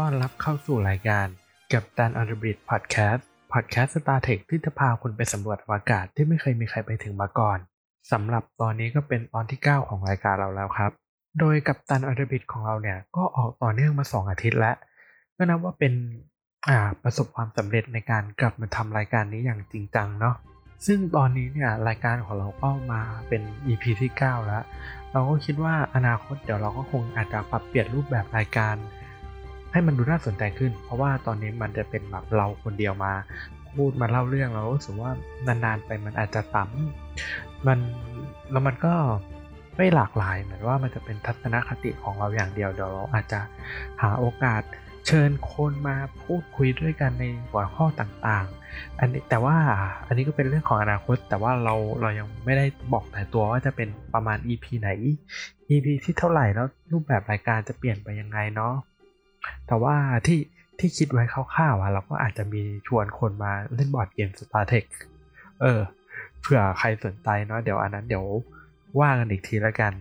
ต้อนรับเข้าสู่รายการ Captain on the Bridge พอดแคสต์พอดแคสต์ Star Trek ที่จะพาคุณไปสำรวจอวกาศที่ไม่เคยมีใครไปถึงมาก่อนสำหรับตอนนี้ก็เป็นตอนที่ 9 ของรายการเราแล้วครับ โดย Captain on the Bridge ของเราเนี่ยก็ออกต่อเนื่องมา 2 อาทิตย์แล้ว ก็นับว่าเป็นประสบความสำเร็จในการกลับมาทำรายการนี้อย่างจริงจังเนาะซึ่งตอนนี้เนี่ยรายการของเราก็มาเป็น EP ที่ 9 แล้ว เราก็คิดว่าอนาคตเดี๋ยวเราก็คงอาจจะปรับเปลี่ยนรูปแบบรายการ ให้มันดูน่าสนใจขึ้น เพราะว่าตอนนี้มันจะเป็นแบบเราคนเดียวมา พูดมาเล่าเรื่องเรารู้สึกว่านานๆไปมันอาจจะซ้ำมันแล้วมันก็ไม่หลากหลายเหมือนว่ามันจะเป็นทัศนคติของเราอย่างเดียวเดี๋ยวเราอาจจะหาโอกาสเชิญคนมาพูดคุยด้วยกันในหัวข้อต่างๆ อันนี้แต่ว่าอันนี้ก็เป็นเรื่องของอนาคต แต่ว่าเราเรายังไม่ได้บอกแต่ตัวว่าจะเป็นประมาณ EP ไหน EP ที่เท่าไหร่แล้วรูปแบบรายการจะเปลี่ยนไปยังไงเนาะ แต่ว่าที่ที่คิดไว้คร่าวๆอะเราก็อาจจะมีชวนคนมาเล่นบอร์ดเกม Star Tech เออเผื่อใครสนใจเนาะเดี๋ยวอันนั้นเดี๋ยวว่ากันอีกทีแล้วกัน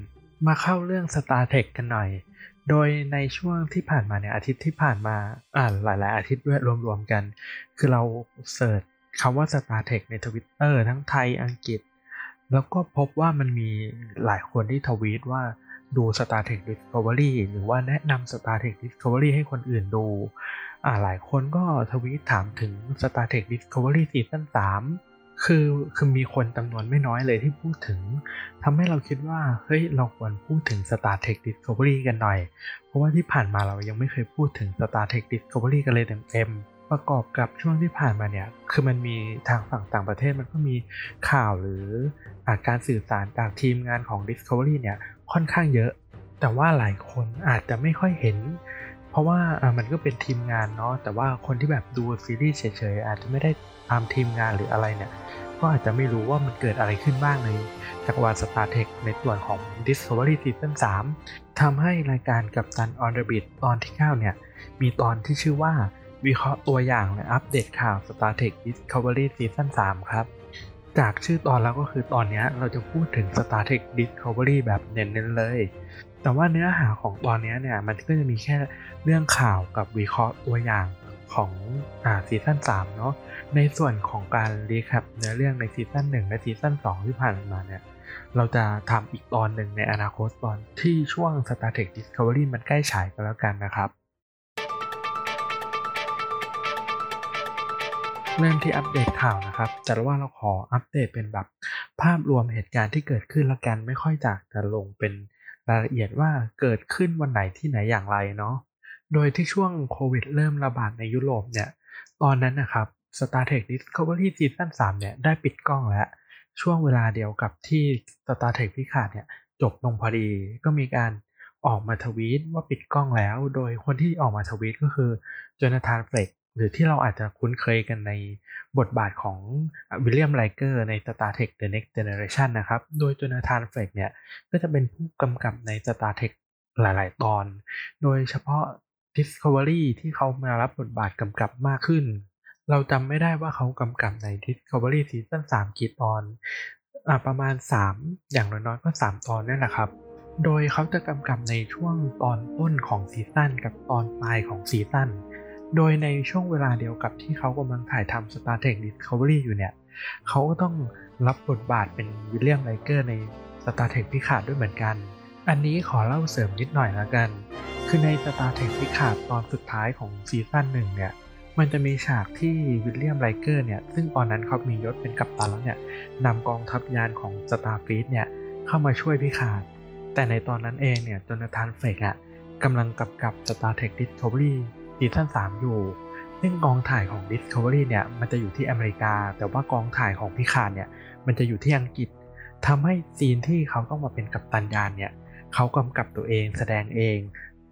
มาเข้าเรื่อง Star Tech กันหน่อย โดยในช่วงที่ผ่านมาเนี่ยอาทิตย์ที่ผ่านมาอ่าหลายๆ อาทิตย์ด้วยรวมๆกัน คือเราเสิร์ชคำว่า Star Tech ใน Twitter ทั้งไทยอังกฤษ แล้วก็พบว่ามันมีหลายคนที่ทวีตว่า ดู Star Trek Discovery หรือว่าแนะนำ Star Trek Discovery ให้คนอื่นดูอ่าหลายคนก็ทวีตถามถึง Star Trek Discovery ซีซั่น3คือคือมีคนจำนวนไม่น้อยเลยที่พูดถึงทำให้เราคิดว่าเฮ้ยเราควรพูดถึง Star Trek Discovery กันหน่อย เพราะว่าที่ผ่านมาเรายังไม่เคยพูดถึง Star Trek Discovery กันเลยเต็มๆประกอบกับช่วงที่ผ่านมาเนี่ย คือมันมีทางฝั่งต่างประเทศมันก็มีข่าวหรืออาการสื่อสารจากทีมงานของ Discovery เนี่ย ค่อนข้างเยอะ แต่ว่าหลายคนอาจจะไม่ค่อยเห็น เพราะว่ามันก็เป็นทีมงานเนาะแต่ว่าคนที่แบบดูซีรีส์เฉยๆอาจจะไม่ได้ตามทีมงานหรืออะไรเนี่ย ก็อาจจะไม่รู้ว่ามันเกิดอะไรขึ้นบ้างในจักรวาล Star Trek ในส่วนของ Discovery Season 3ทำให้รายการกับตัน On the Beat ตอนที่ 9 เนี่ย มีตอนที่ชื่อว่าวิเคราะห์ตัวอย่างและอัปเดตข่าว Star Trek Discovery Season 3 ครับ จากชื่อตอนแล้วก็คือตอนนี้เราจะพูดถึง Star Trek Discovery แบบเน้นๆเลย แต่ว่าเนื้อหาของตอนนี้เนี่ยมันก็จะมีแค่เรื่องข่าวกับวิเคราะห์ตัวอย่างของอ่าซีซั่น3เนาะ ในส่วนของการ recap เนื้อเรื่องในซีซั่น1 และซีซั่น2 ที่ผ่านมาเนี่ย เราจะทำอีกตอนหนึ่งในอนาคตตอนที่ช่วง Star Trek Discovery มันใกล้ฉายกันแล้วกันนะครับ เริ่มที่อัปเดตข่าวนะครับ แต่ว่าเราขออัปเดตเป็นแบบภาพรวมเหตุการณ์ที่เกิดขึ้นละกันไม่ค่อยอยากจะลงเป็นรายละเอียดว่าเกิดขึ้นวันไหนที่ไหนอย่างไรเนาะ โดยที่ช่วงโควิดเริ่มระบาดในยุโรปเนี่ย ตอนนั้นนะครับ Star Trek Discovery Season 3เนี่ยได้ปิดกล้องแล้ว ช่วงเวลาเดียวกับที่ Star Trek Picard เนี่ยจบลงพอดี ก็มีการออกมาทวีตว่าปิดกล้องแล้ว โดยคนที่ออกมาทวีตก็คือ Jonathan Frakes หรือที่เราอาจจะคุ้นเคยกันในบทบาทของ William Riker ใน Star Trek The Next Generation นะครับ โดย Jonathan Frakes เนี่ย ก็จะเป็นผู้กำกับใน Star Trek หลาย ๆ ตอน โดยเฉพาะ Discovery ที่เขามารับบทบาทกำกับมากขึ้น เราจำไม่ได้ว่าเขากำกับใน Discovery Season 3กี่ตอนอประมาณ 3 อย่างน้อยๆก็ 3 ตอนนั่นแหละครับโดยเขาจะกำกับในช่วงตอนต้นของซีซั่นกับตอนปลายของซีซั่น โดยในช่วงเวลาเดียวกับที่เขากำลังถ่ายทำ Star Trek Discovery อยู่เนี่ย เขาก็ต้องรับบทบาทเป็น William Riker ใน Star Trek Picard ด้วยเหมือนกัน อันนี้ขอเล่าเสริมนิดหน่อยละกัน คือใน Star Trek Picard ตอนสุดท้ายของซีซั่นหนึ่งเนี่ยมันจะมีฉากที่ William Riker เนี่ยซึ่งตอนนั้นเขามียศเป็นกัปตันแล้วเนี่ยนำกองทัพยานของ Starfleet เนี่ยเข้ามาช่วย Picard แต่ในตอนนั้นเองเนี่ย Jonathan Frakes อะกำลังกำกับ Star Trek Discovery ซีซั่น3 อยู่ ซึ่งกองถ่ายของ Discovery เนี่ยมันจะอยู่ที่อเมริกา แต่ว่ากองถ่ายของพิคาดเนี่ยมันจะอยู่ที่อังกฤษทำให้ซีนที่เขาต้องมาเป็นกัปตันยานเนี่ยเขากำกับตัวเองแสดงเอง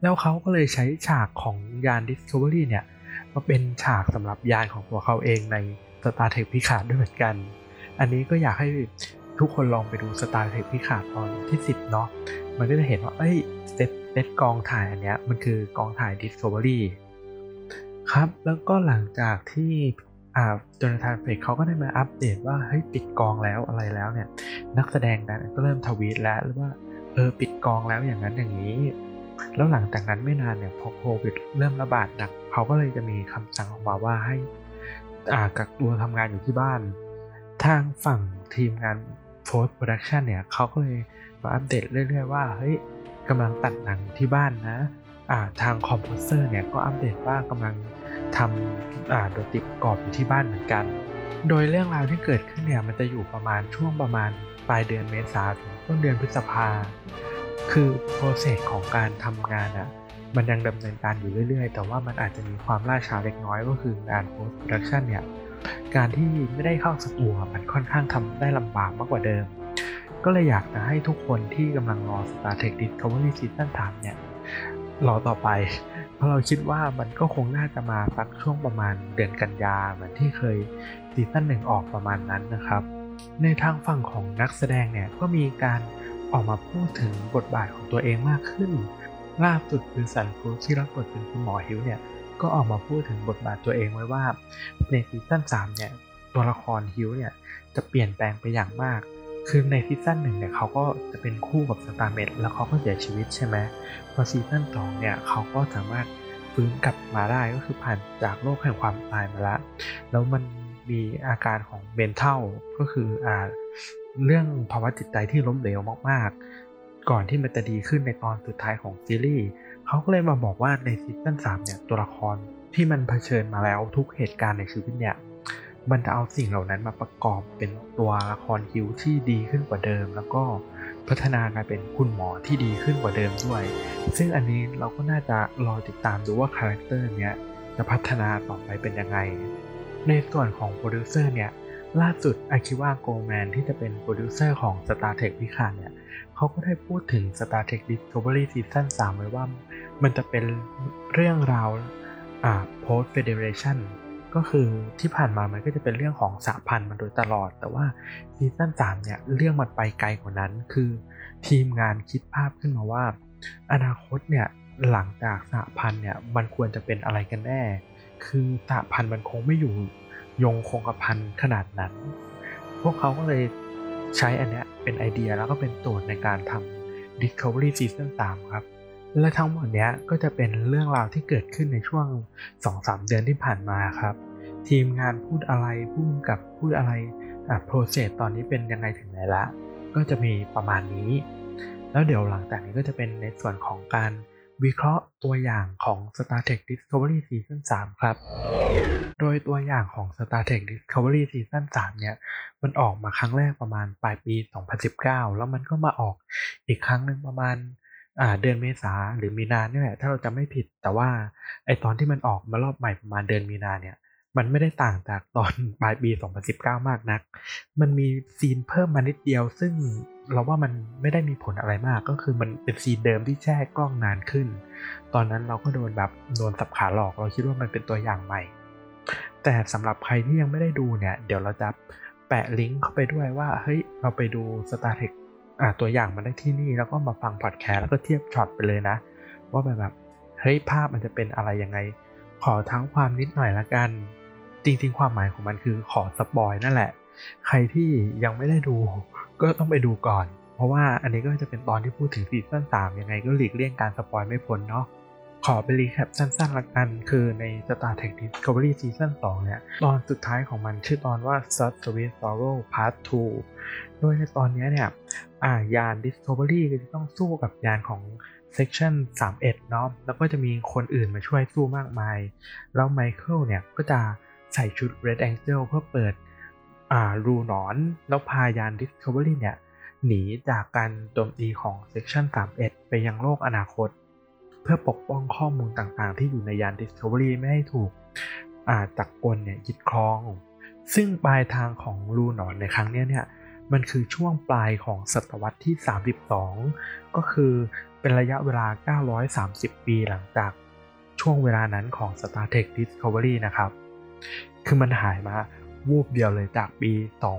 แล้วเขาก็เลยใช้ฉากของยาน Discovery เนี่ยมาเป็นฉากสำหรับยานของตัวเขาเองใน Star Trek พิคาดด้วยเหมือนกัน อันนี้ก็อยากให้ทุกคนลองไปดู Star Trek พิคาดตอนที่ 10 เนาะมันก็จะเห็นว่า เอ้ยเซตเซตกองถ่ายอันเนี้ยมันคือกองถ่าย Discovery ครับ แล้วก็หลังจากที่อ่าจนาธานเฟกเขาก็ได้มาอัปเดตว่าเฮ้ยปิดกองแล้วอะไรแล้วเนี่ย นักแสดงนั้นก็เริ่มทวีตแล้วว่าเออปิดกองแล้วอย่างนั้นอย่างนี้ แล้วหลังจากนั้นไม่นานเนี่ยพอโควิดเริ่มระบาดหนักเขาก็เลยจะมีคำสั่งออกมาว่าให้อ่ากักตัวทำงานอยู่ที่บ้าน ทางฝั่งทีมงาน post production เนี่ยเขาก็เลยมาอัปเดตเรื่อยๆว่าเฮ้ยกำลังตัดหนังที่บ้านนะอ่าทาง composer เนี่ยก็อัปเดตว่ากำลัง ทำอ่าดนตรีประกอบอยู่ที่บ้านเหมือนกัน โดยเรื่องราวที่เกิดขึ้นเนี่ยมันจะอยู่ประมาณช่วงประมาณปลายเดือนเมษาถึงต้นเดือนพฤษภา คือ process ของการทำงานอะ่ะมันยังดำเนินการอยู่เรื่อยๆ แต่ว่ามันอาจจะมีความล่าช้าเล็กน้อยก็คืองาน post production เนี่ย การที่ไม่ได้เข้าสตูมันค่อนข้างทำได้ลำบากมากกว่าเดิม ก็เลยอยากจะให้ทุกคนที่กำลังรอ Star Trek Discovery Season 3เนี่ย รอต่อไป เพราะเราคิดว่ามันก็คงน่าจะมาสักช่วงประมาณเดือนกันยาเหมือนที่เคยซีซั่นหนึ่งออกประมาณนั้นนะครับ ในทางฝั่งของนักแสดงเนี่ยก็มีการออกมาพูดถึงบทบาทของตัวเองมากขึ้น ล่าสุดคือสันครูที่รับบทเป็นคุณหมอฮิวเนี่ยก็ออกมาพูดถึงบทบาทตัวเองไว้ว่าในซีซั่น3เนี่ยตัวละครฮิวเนี่ยจะเปลี่ยนแปลงไปอย่างมาก คือในซีซั่นหนึ่งเนี่ยเขาก็จะเป็นคู่กับ Stamets แล้วเขาก็เสียชีวิตใช่ไหมพอซีซั่นสองเนี่ยเขาก็สามารถฟื้นกลับมาได้ก็คือผ่านจากโลกแห่งความตายมาแล้วแล้วมันมีอาการของ mental ก็คืออ่าเรื่องภาวะจิตใจที่ล้มเหลวมากๆ ก่อนที่มันจะดีขึ้นในตอนสุดท้ายของซีรีส์เขาก็เลยมาบอกว่าในซีซั่น3เนี่ยตัวละครที่มันเผชิญมาแล้วทุกเหตุการณ์ในชีวิตเนี่ย มันจะเอาสิ่งเหล่านั้นมาประกอบเป็นตัวละคร Hugh ที่ดีขึ้นกว่าเดิม แล้วก็พัฒนากลายเป็นคุณหมอที่ดีขึ้นกว่าเดิมด้วย ซึ่งอันนี้เราก็น่าจะรอติดตามดูว่า character เนี้ยจะพัฒนาต่อไปเป็นยังไง ในส่วนของโปรดิวเซอร์เนี่ยล่าสุด Akiva Goldsman ที่จะเป็นโปรดิวเซอร์ของ Star Trek Picard เนี่ยเขาก็ได้พูดถึง Star Trek Discovery Season 3 ไว้ว่า มันจะเป็นเรื่องราวอ่า post federation ก็คือที่ผ่านมามันก็จะเป็นเรื่องของสหพันธ์มาโดยตลอด แต่ว่าซีซั่น3เนี่ยเรื่องมันไปไกลกว่านั้น คือทีมงานคิดภาพขึ้นมาว่า อนาคตเนี่ยหลังจากสหพันธ์เนี่ยมันควรจะเป็นอะไรกันแน่ คือสหพันธ์มันคงไม่อยู่ยงคงกระพันขนาดนั้น พวกเขาก็เลยใช้อันเนี้ยเป็นไอเดียแล้วก็เป็นโจทย์ในการทำ Discovery Season 3 ครับ และทั้งหมดเนี้ยก็จะเป็นเรื่องราวที่เกิดขึ้นในช่วง 2-3 เดือนที่ผ่านมาครับ ทีมงานพูดอะไรพูดกับพูดอะไรอะโปรเซสตอนนี้เป็นยังไงถึงไหนละ ก็จะมีประมาณนี้ แล้วเดี๋ยวหลังจากนี้ก็จะเป็นในส่วนของการวิเคราะห์ตัวอย่างของ Star Trek Discovery Season 3 ครับ โดยตัวอย่างของ Star Trek Discovery Season 3 เนี่ย มันออกมาครั้งแรกประมาณปลายปี 2019 แล้วมันก็มาออกอีกครั้งหนึ่งประมาณ อ่าเดือนเมษาหรือมีนาเนี่ยแหละถ้าเราจะไม่ผิด แต่ว่าไอตอนที่มันออกมารอบใหม่ประมาณเดือนมีนาเนี่ย มันไม่ได้ต่างจากตอนปลายปี 2019 มากนัก มันมีซีนเพิ่มมานิดเดียว ซึ่งเราว่ามันไม่ได้มีผลอะไรมากก็คือมันเป็นซีนเดิมที่แช่กล้องนานขึ้น ตอนนั้นเราก็โดนแบบโดนสับขาหลอกเราคิดว่ามันเป็นตัวอย่างใหม่ แต่สำหรับใครที่ยังไม่ได้ดูเนี่ย เดี๋ยวเราจะแปะลิงก์เข้าไปด้วยว่าเฮ้ยเราไปดู Star Trek อ่าตัวอย่างมาได้ที่นี่แล้วก็มาฟังพอดแคสต์แล้วก็เทียบช็อตไปเลยนะ ว่าแบบเฮ้ยภาพมันจะเป็นอะไรยังไง ขอทั้งความนิดหน่อยละกัน จริงๆ ความหมายของมันคือขอสปอยนั่นแหละ ใครที่ยังไม่ได้ดู ก็ต้องไปดูก่อน เพราะว่าอันนี้ก็จะเป็นตอนที่พูดถึงซีซั่น3ยังไงก็หลีกเลี่ยงการ spoil ไม่พ้นเนาะขอไป recap สั้นๆละกัน คือใน Star Trek Discovery Season 2 เนี่ย ตอนสุดท้ายของมันชื่อตอนว่า Such Sweet Sorrow Part 2 โดยในตอนนี้เนี่ย อ่ายาน Discovery ก็จะต้องสู้กับยานของ Section 31 เนาะแล้วก็จะมีคนอื่นมาช่วยสู้มากมาย แล้ว Michael เนี่ย ก็จะใส่ชุด Red Angel เพื่อเปิดอ่ารูหนอน แล้วพายาน Discovery เนี่ย หนีจากการโจมตีของ Section 31 ไปยังโลกอนาคต เพื่อปกป้องข้อมูลต่างๆ ที่อยู่ในยาน Discovery ไม่ให้ถูกอ่าจักรกลเนี่ยยึดครอง ซึ่งปลายทางของรูหนอนในครั้งนี้เนี่ย มันคือช่วงปลายของศตวรรษที่ 32 ก็คือเป็นระยะเวลา 930 ปีหลังจากช่วงเวลานั้นของ Star Trek Discovery นะครับ คือมันหายมาวูบเดียวเลยจากปี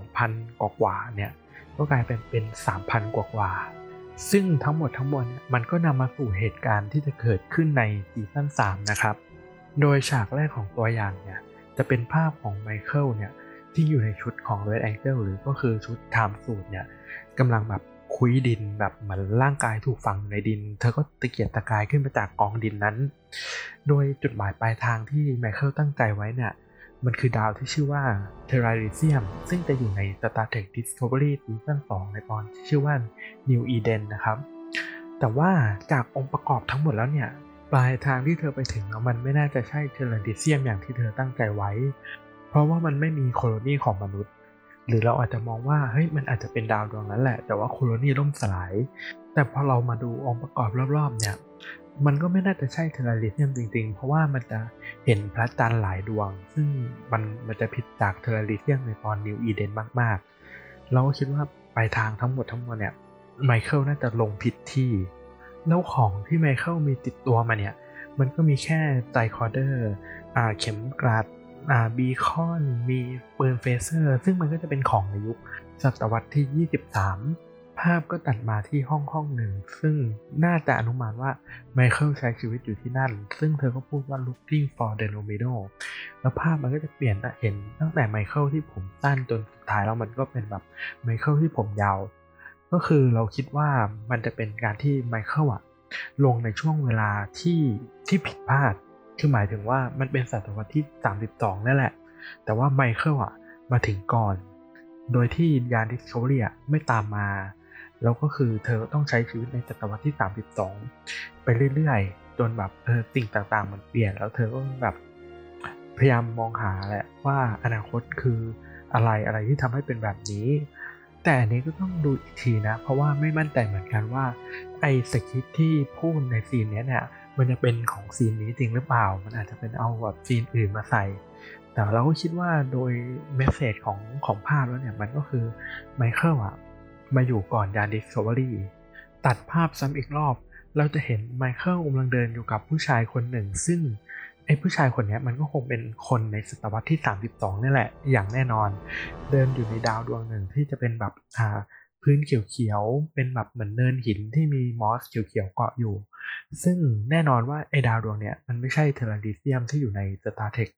2000 กว่าๆเนี่ย ก็กลายเป็นเป็น 3,000 กว่าๆซึ่งทั้งหมดทั้งมวลมันก็นำมาสู่เหตุการณ์ที่จะเกิดขึ้นในซีซั่น3นะครับ โดยฉากแรกของตัวอย่างเนี่ย จะเป็นภาพของไมเคิลเนี่ย ที่อยู่ในชุดของ Red Angel หรือก็คือชุด Time Suit เนี่ยกำลังแบบคคุยดินแบบเหมือนร่างกายถูกฝังในดิน เธอก็ตะเกียกตะกายขึ้นมาจากกองดินนั้น โดยจุดหมายปลายทางที่ไมเคิลตั้งใจไว้เนี่ยมันคือดาวที่ชื่อว่าเทราริเซียมซึ่งจะอยู่ใน Star Trek Discovery ซีซั่น2ในตอนที่ชื่อว่า New Eden นะครับ แต่ว่าจากองค์ประกอบทั้งหมดแล้วเนี่ย ปลายทางที่เธอไปถึงมันไม่น่าจะใช่เทราริเซียมอย่างที่เธอตั้งใจไว้ เพราะว่ามันไม่มีโคโลนีของมนุษย์ หรือเราอาจจะมองว่าเฮ้ยมันอาจจะเป็นดาวดวงนั้นแหละ แต่ว่าโคโลนีล่มสลาย แต่พอเรามาดูองค์ประกอบรอบๆเนี่ยมันก็ไม่น่าจะใช่ Terralysium จริง ๆ เพราะว่ามันจะเห็นพระจันทร์หลายดวง ซึ่งมันมันจะผิดจาก Terralysium ในตอน New Eden มากๆ เราก็คิดว่าปลายทางทั้งหมดทั้งมวลเนี่ยไมเคิลน่าจะลงผิดที่แล้วของที่ไมเคิลมีติดตัวมาเนี่ย มันก็มีแค่ tricorder อ่าเข็มกลัด อ่า beacon มีปืน phaser ซึ่งมันก็จะเป็นของในยุคศตวรรษที่ 23 ภาพก็ตัดมาที่ห้องห้องหนึ่ง ซึ่งน่าจะอนุมานว่าไมเคิลใช้ชีวิตอยู่ที่นั่น ซึ่งเธอก็พูดว่า looking for the Nomino แล้วภาพมันก็จะเปลี่ยนเห็นตั้งแต่ไมเคิลที่ผมสั้นจนสุดท้ายแล้วมันก็เป็นแบบไมเคิลที่ผมยาว ก็คือเราคิดว่ามันจะเป็นการที่ไมเคิลอะลงในช่วงเวลาที่ที่ผิดพลาด คือหมายถึงว่ามันเป็นศตวรรษที่ 32 นั่นแหละ แต่ว่าไมเคิลอะมาถึงก่อน โดยที่ยาน Discovery ไม่ตามมา แล้วก็คือเธอต้องใช้ชีวิตในศตวรรษที่ 32 ไปเรื่อยๆ จนแบบเออสิ่งต่างๆ มันเปลี่ยน แล้วเธอก็แบบพยายามมองหาแหละว่าอนาคตคืออะไรอะไรที่ทำให้เป็นแบบนี้ แต่อันนี้ก็ต้องดูอีกทีนะ เพราะว่าไม่มั่นใจเหมือนกันว่าไอ้สคริปที่พูดในซีนนี้เนี่ย มันจะเป็นของซีนนี้จริงหรือเปล่า มันอาจจะเป็นเอาแบบซีนอื่นมาใส่ แต่เราก็คิดว่าโดยเมสเซจของของภาพแล้วเนี่ยมันก็คือไมเคิลอะมาอยู่ก่อนยาน Discovery ตัดภาพซ้ำอีกรอบ เราจะเห็นไมเคิลกำลังเดินอยู่กับผู้ชายคนหนึ่ง ซึ่งไอ้ผู้ชายคนนี้มันก็คงเป็นคนในศตวรรษที่ 32นี่แหละ อย่างแน่นอน เดินอยู่ในดาวดวงหนึ่งที่จะเป็นแบบอ่าพื้นเเขียวๆ เป็นแบบเหมือนเนินหินที่มีมอสเขียวๆเกาะอยู่ ซึ่งแน่นอนว่าไอ้ดาวดวงเนี้ยมันไม่ใช่ Terralysium ที่อยู่ใน Star Trek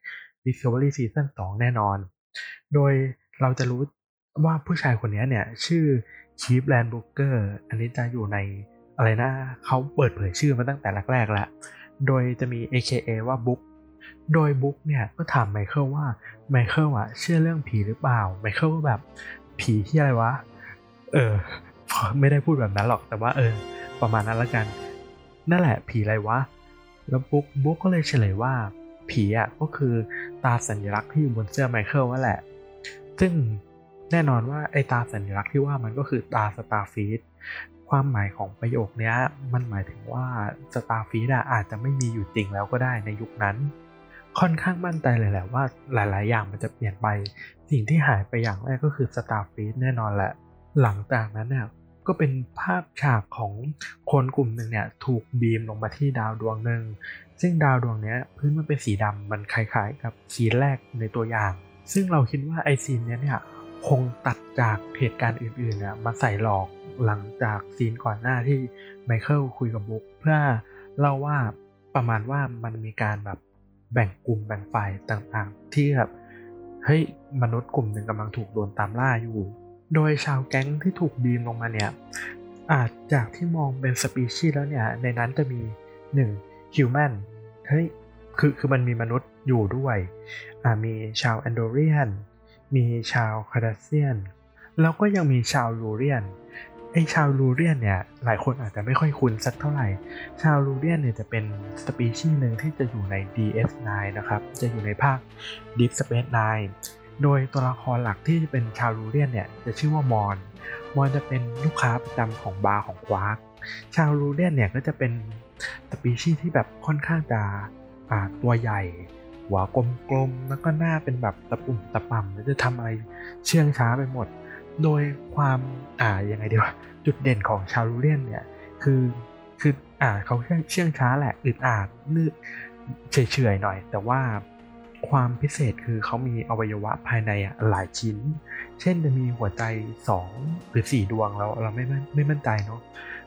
Discovery Season 2 แน่นอน โดยเราจะรู้ว่าผู้ชายคนนี้เนี่ย ชื่อ Cleveland Booker อันนี้จะอยู่ในอะไรนะเขาเปิดเผยชื่อมาตั้งแต่แรกๆแล้ว โดยจะมี AKA ว่าบุ๊กโดยบุ๊กเนี่ยก็ถามไมเคิลว่าไมเคิลอะเชื่อเรื่องผีหรือเปล่าไมเคิลก็แบบผีที่อะไรวะ เออ ไม่ได้พูดแบบนั้นหรอกแต่ว่าเออ ประมาณนั้นละกัน นั่นแหละผีอะไรวะ แล้วบุ๊กบุ๊กก็เลยเฉลยว่า ผีอะก็คือตราสัญลักษณ์ที่อยู่บนเสื้อไมเคิลนั่นแหละ ซึ่งแน่นอนว่าไอ้ตราสัญลักษณ์ที่ว่ามันก็คือตรา Starfleet ความหมายของประโยคนี้มันหมายถึงว่า Starfleet อาจจะไม่มีอยู่จริงแล้วก็ได้ในยุคนั้น ค่อนข้างมั่นใจเลยแหละว่าหลาย ๆ อย่างมันจะเปลี่ยนไป สิ่งที่หายไปอย่างแรกก็คือ Starfleet แน่นอนแหละ หลังจากนั้นเนี่ย ก็เป็นภาพฉากของคนกลุ่มหนึ่งเนี่ยถูก beam ลงมาที่ดาวดวงหนึ่งซึ่งดาวดวงนี้พื้นมันเป็นสีดำมันคล้ายๆ กับซีนแรกในตัวอย่าง ซึ่งเราคิดว่าไอ้ซีนนี้เนี่ยคงตัดจากเหตุการณ์อื่นๆเนี่ยมาใส่หลอกหลังจากซีนก่อนหน้าที่ไมเคิลคุยกับบุ๊กเพื่อเล่าว่าประมาณว่ามันมีการแบบแบ่งกลุ่มแบ่งฝ่ายต่างๆ ที่แบบเฮ้ยมนุษย์กลุ่มหนึ่งกำลังถูกโดนตามล่าอยู่ โดยชาวแก๊งที่ถูกบีมลงมาเนี่ย อาจจากที่มองเป็นสปีชีส์แล้วเนี่ย ในนั้นจะมี 1 ฮิวแมนเฮ้ยคือคือมันมีมนุษย์อยู่ด้วย อ่ามีชาวแอนโดเรียน มีชาวคาราเซียน แล้วก็ยังมีชาวลูเรียนไอ้ชาว Lurian เนี่ยหลายคนอาจจะไม่ค่อยคุ้นสักเท่าไหร่ ชาว Lurian เนี่ยจะเป็นสปีชีส์หนึ่งที่จะอยู่ใน DS9 นะครับ จะอยู่ในภาค Deep Space Nine โดยตัวละครหลักที่จะเป็นชาว Lurian เนี่ยจะชื่อว่า Morn Morn จะเป็นลูกค้าประจำของบาร์ของควาร์กชาว Lurian เนี่ยก็จะเป็นสปีชีส์ที่แบบค่อนข้างจะตัวใหญ่ หัวกลมๆ แล้วก็หน้าเป็นแบบตะปุ่มตะป่ำแล้วจะทำอะไรเชื่องช้าไปหมด โดยความอ่ายังไงดีวะจุดเด่นของชาวลูเลียนเนี่ยคือคืออ่าเขาเชื่องช้าแหละอึดอาดนืดเฉยๆหน่อย แต่ว่า ความพิเศษคือเขามีอวัยวะภายในหลายชิ้น เช่นจะมีหัวใจ 2 หรือ 4 ดวงเราเราไม่ไม่มั่นใจเนาะ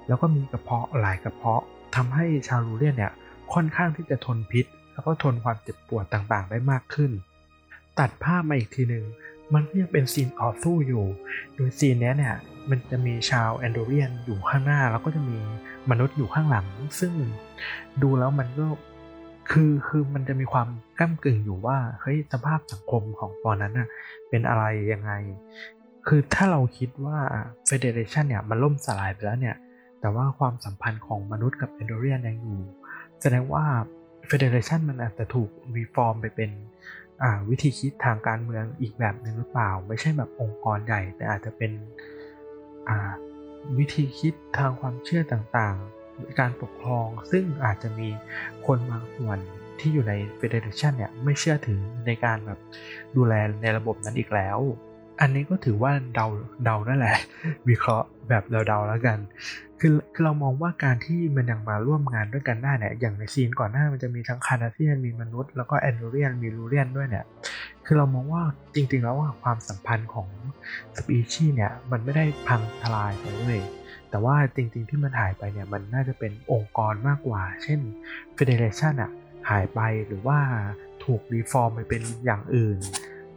แล้วก็มีกระเพาะหลายกระเพาะทำให้ชาวลูเลียนเนี่ยค่อนข้างที่จะทนพิษ แล้วก็ทนความเจ็บปวดต่างๆได้มากขึ้น ตัดภาพมาอีกทีหนึ่งมันก็ยังเป็นซีนต่อสู้อยู่ โดยซีนนี้เนี่ยมันจะมีชาวแอนโดเรียนอยู่ข้างหน้า แล้วก็จะมีมนุษย์อยู่ข้างหลัง ซึ่งดูแล้วมันก็ คือคือมันจะมีความก้ากึ่งอยู่ว่าเฮ้ยสภาพสังคมของตอนนั้นน่ะเป็นอะไรยังไง คือถ้าเราคิดว่าเฟเดเรชันเนี่ยมันล่มสลายไปแล้วเนี่ยแต่ว่าความสัมพันธ์ของมนุษย์กับแอนโดเรียนยังอยู่ แสดงว่า Federation มันอาจจะถูก reform ไปเป็นวิธีคิดทางการเมืองอีกแบบหนึ่งหรือเปล่า ไม่ใช่แบบองค์กรใหญ่ แต่อาจจะเป็นวิธีคิดทางความเชื่อต่างๆ การปกครอง ซึ่งอาจจะมีคนบางส่วนที่อยู่ใน Federation เนี่ยไม่เชื่อถือในการแบบดูแลในระบบนั้นอีกแล้ว อันนี้ก็ถือว่าเดาเดานั่นแหละ วิเคราะห์แบบเดาๆแล้วกัน คือคือเรามองว่าการที่มันยังมาร่วมงานด้วยกันได้เนี่ยอย่างในซีนก่อนหน้ามันจะมีทั้ง Cardassian มีมนุษย์แล้วก็ Andorian มี Lurian ด้วยเนี่ยคือเรามองว่าจริงๆแล้วว่าความสัมพันธ์ของสปีชีส์เนี่ยมันไม่ได้พังทลายไปเลย แต่ว่าจริงๆที่มันหายไปเนี่ยมันน่าจะเป็นองค์กรมากกว่า เช่น Federation อะหายไปหรือว่าถูก reform ไปเป็นอย่างอื่น